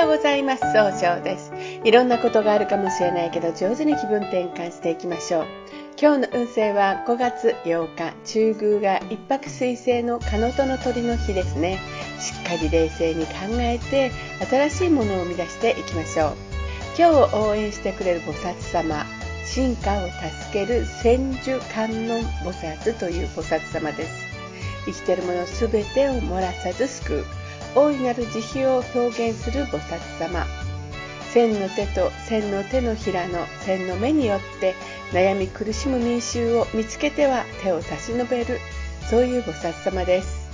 ようございます。総称です。いろんなことがあるかもしれないけど、上手に気分転換していきましょう。今日の運勢は5月8日、中宮が一泊水星の彼女の鳥の日ですね。しっかり冷静に考えて、新しいものを生み出していきましょう。今日を応援してくれる菩薩様、進化を助ける千手観音菩薩という菩薩様です。生きてるものすべてを漏らさず救う。大いなる慈悲を表現する菩薩様。千の手と千の手のひらの千の目によって悩み苦しむ民衆を見つけては手を差し伸べる。そういう菩薩様です。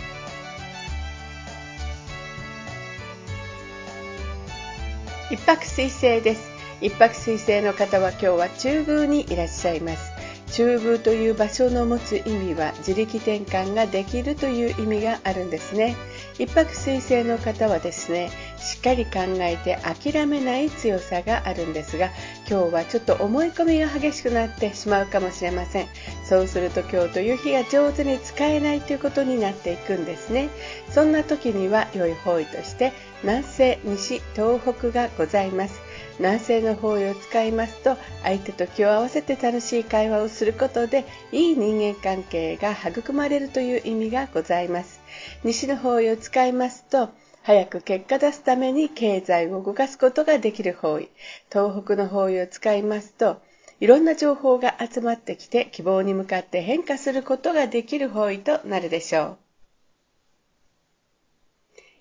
一泊水星です。一泊水星の方は今日は中宮にいらっしゃいます。中宮という場所の持つ意味は自力転換ができるという意味があるんですね。一泊水星の方はですねしっかり考えて諦めない強さがあるんですが今日はちょっと思い込みが激しくなってしまうかもしれません。そうすると今日という日が上手に使えないということになっていくんですね。そんな時には良い方位として南西西東北がございます。南西の方位を使いますと相手と気を合わせて楽しい会話をすることでいい人間関係が育まれるという意味がございます。西の方位を使いますと早く結果出すために経済を動かすことができる方位。東北の方位を使いますといろんな情報が集まってきて希望に向かって変化することができる方位となるでしょう。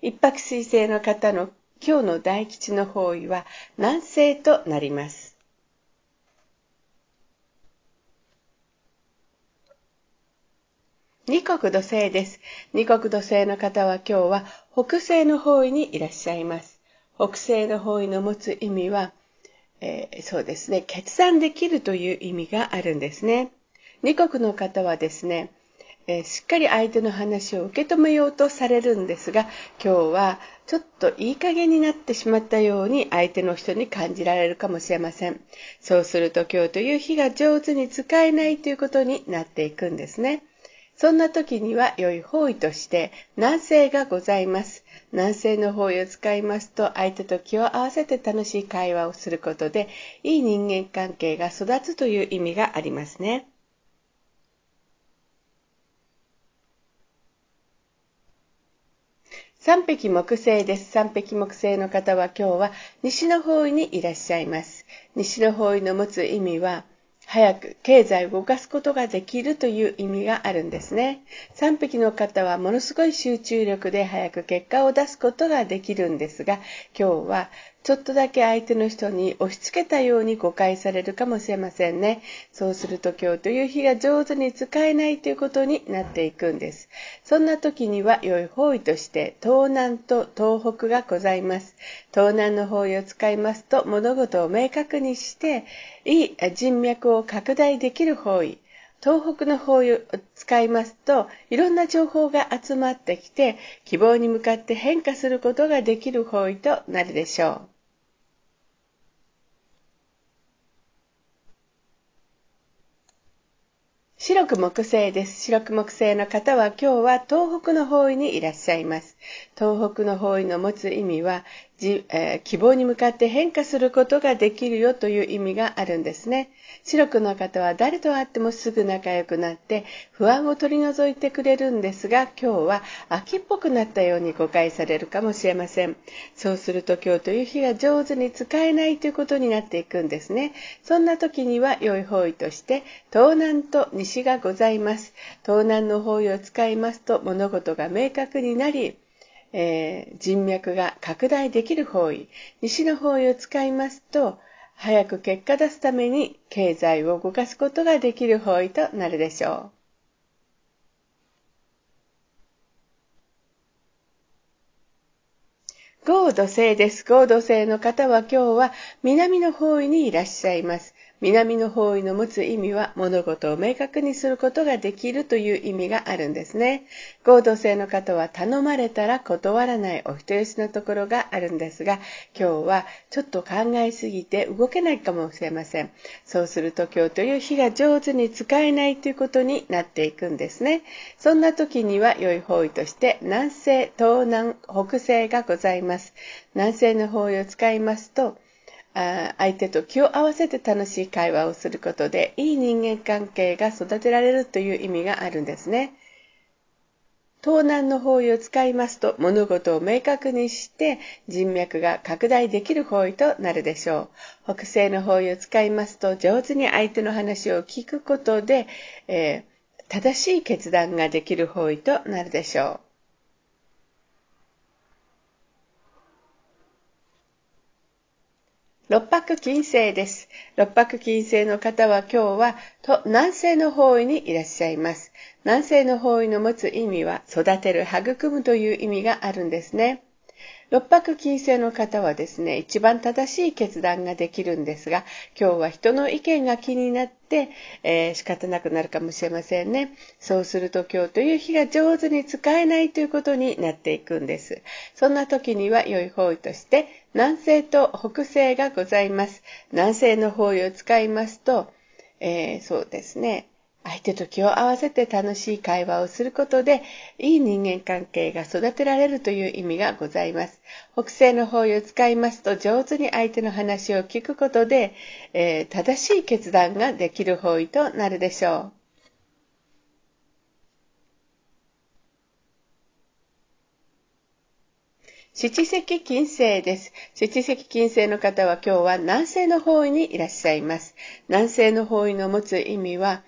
一泊水星の方の今日の大吉の方位は南西となります。二国土星です。二国土星の方は今日は北西の方位にいらっしゃいます。北西の方位の持つ意味は、えー、そうですね、決断できるという意味があるんですね。二国の方はですね、えー、しっかり相手の話を受け止めようとされるんですが、今日はちょっといい加減になってしまったように相手の人に感じられるかもしれません。そうすると今日という日が上手に使えないということになっていくんですね。そんな時には良い方位として南西がございます。南西の方位を使いますと相手と気を合わせて楽しい会話をすることでいい人間関係が育つという意味がありますね。三匹木星です。三匹木星の方は今日は西の方位にいらっしゃいます。西の方位の持つ意味は、早く経済を動かすことができるという意味があるんですね。3匹の方はものすごい集中力で早く結果を出すことができるんですが、今日はちょっとだけ相手の人に押し付けたように誤解されるかもしれませんね。そうすると今日という日が上手に使えないということになっていくんです。そんな時には良い方位として東南と東北がございます。東南の方位を使いますと物事を明確にしていい人脈を拡大できる方位。東北の方位を使いますといろんな情報が集まってきて希望に向かって変化することができる方位となるでしょう。白く木星です。白く木星の方は今日は東北の方位にいらっしゃいます。東北の方位の持つ意味は、えー、希望に向かって変化することができるよという意味があるんですね。白くの方は誰と会ってもすぐ仲良くなって不安を取り除いてくれるんですが今日は秋っぽくなったように誤解されるかもしれません。そうすると今日という日が上手に使えないということになっていくんですね。そんな時には良い方位として東南と西がございます。東南の方位を使いますと物事が明確になりえー、人脈が拡大できる方位、西の方位を使いますと、早く結果出すために経済を動かすことができる方位となるでしょう。合土星です。合土星の方は今日は南の方位にいらっしゃいます。南の方位の持つ意味は物事を明確にすることができるという意味があるんですね。合同性の方は頼まれたら断らないお人よしのところがあるんですが、今日はちょっと考えすぎて動けないかもしれません。そうすると今日という日が上手に使えないということになっていくんですね。そんな時には良い方位として南西、東南、北西がございます。南西の方位を使いますと、相手と気を合わせて楽しい会話をすることでいい人間関係が育てられるという意味があるんですね。東南の方位を使いますと物事を明確にして人脈が拡大できる方位となるでしょう。北西の方位を使いますと上手に相手の話を聞くことで、えー、正しい決断ができる方位となるでしょう。六白金星です。六白金星の方は今日はと南西の方位にいらっしゃいます。南西の方位の持つ意味は育てる、育むという意味があるんですね。六白金星の方はですね、一番正しい決断ができるんですが、今日は人の意見が気になって、えー、仕方なくなるかもしれませんね。そうすると今日という日が上手に使えないということになっていくんです。そんな時には良い方位として、南西と北西がございます。南西の方位を使いますと、えー、そうですね。相手と気を合わせて楽しい会話をすることで、いい人間関係が育てられるという意味がございます。北西の方位を使いますと、上手に相手の話を聞くことで、えー、正しい決断ができる方位となるでしょう。七石金星です。七石金星の方は今日は南西の方位にいらっしゃいます。南西の方位の持つ意味は、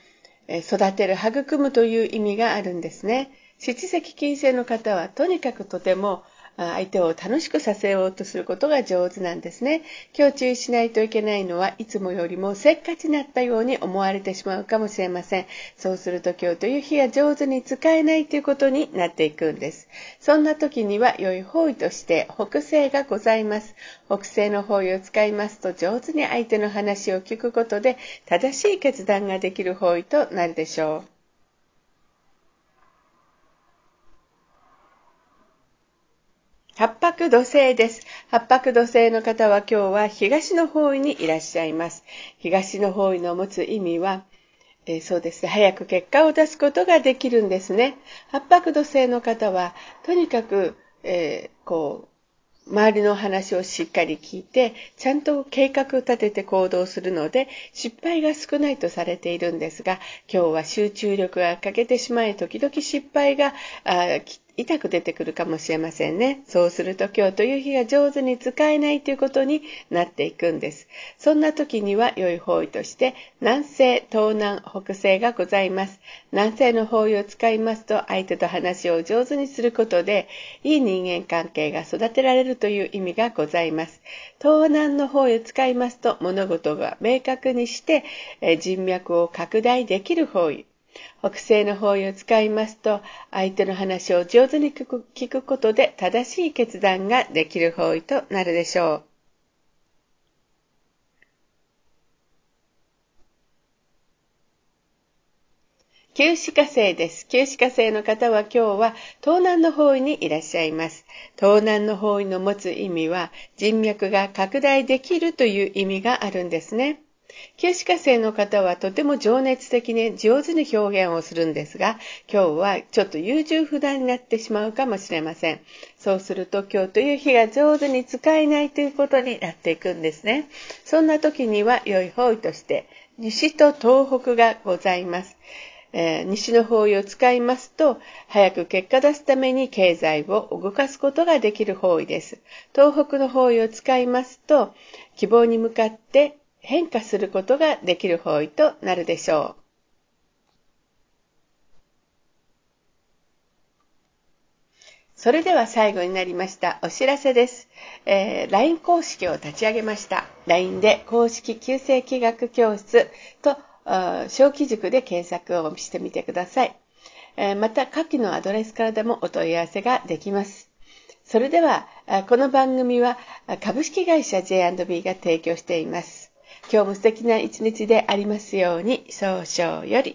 育てる、育むという意味があるんですね。七石金星の方はとにかくとても相手を楽しくさせようとすることが上手なんですね。今日注意しないといけないのはいつもよりもせっかちになったように思われてしまうかもしれません。そうすると今日という日が上手に使えないということになっていくんです。そんな時には良い方位として北西がございます。北西の方位を使いますと上手に相手の話を聞くことで正しい決断ができる方位となるでしょう。八白土星です。八白土星の方は今日は東の方位にいらっしゃいます。東の方位の持つ意味は、えー、そうですね、早く結果を出すことができるんですね。八白土星の方は、とにかく、えー、こう、周りの話をしっかり聞いて、ちゃんと計画を立てて行動するので、失敗が少ないとされているんですが、今日は集中力が欠けてしまい、時々失敗があ痛く出てくるかもしれませんね。そうすると今日という日が上手に使えないということになっていくんです。そんな時には良い方位として南西、東南、北西がございます。南西の方位を使いますと相手と話を上手にすることでいい人間関係が育てられるという意味がございます。東南の方位を使いますと物事が明確にして人脈を拡大できる方位。北西の方位を使いますと、相手の話を上手に聞くことで正しい決断ができる方位となるでしょう。旧歯科生です。旧歯科生の方は今日は東南の方位にいらっしゃいます。東南の方位の持つ意味は人脈が拡大できるという意味があるんですね。旧歯科生の方はとても情熱的に上手に表現をするんですが、今日はちょっと優柔不断になってしまうかもしれません。そうすると今日という日が上手に使えないということになっていくんですね。そんな時には良い方位として、西と東北がございます。えー、西の方位を使いますと、早く結果出すために経済を動かすことができる方位です。東北の方位を使いますと、希望に向かって変化することができる方位となるでしょう。それでは最後になりましたお知らせです。えー、LINE 公式を立ち上げました。LINE で公式旧正規学教室と小規塾で検索をしてみてください。えー、また、下記のアドレスからでもお問い合わせができます。それでは、この番組は株式会社 J&B が提供しています。今日も素敵な一日でありますように、早々より。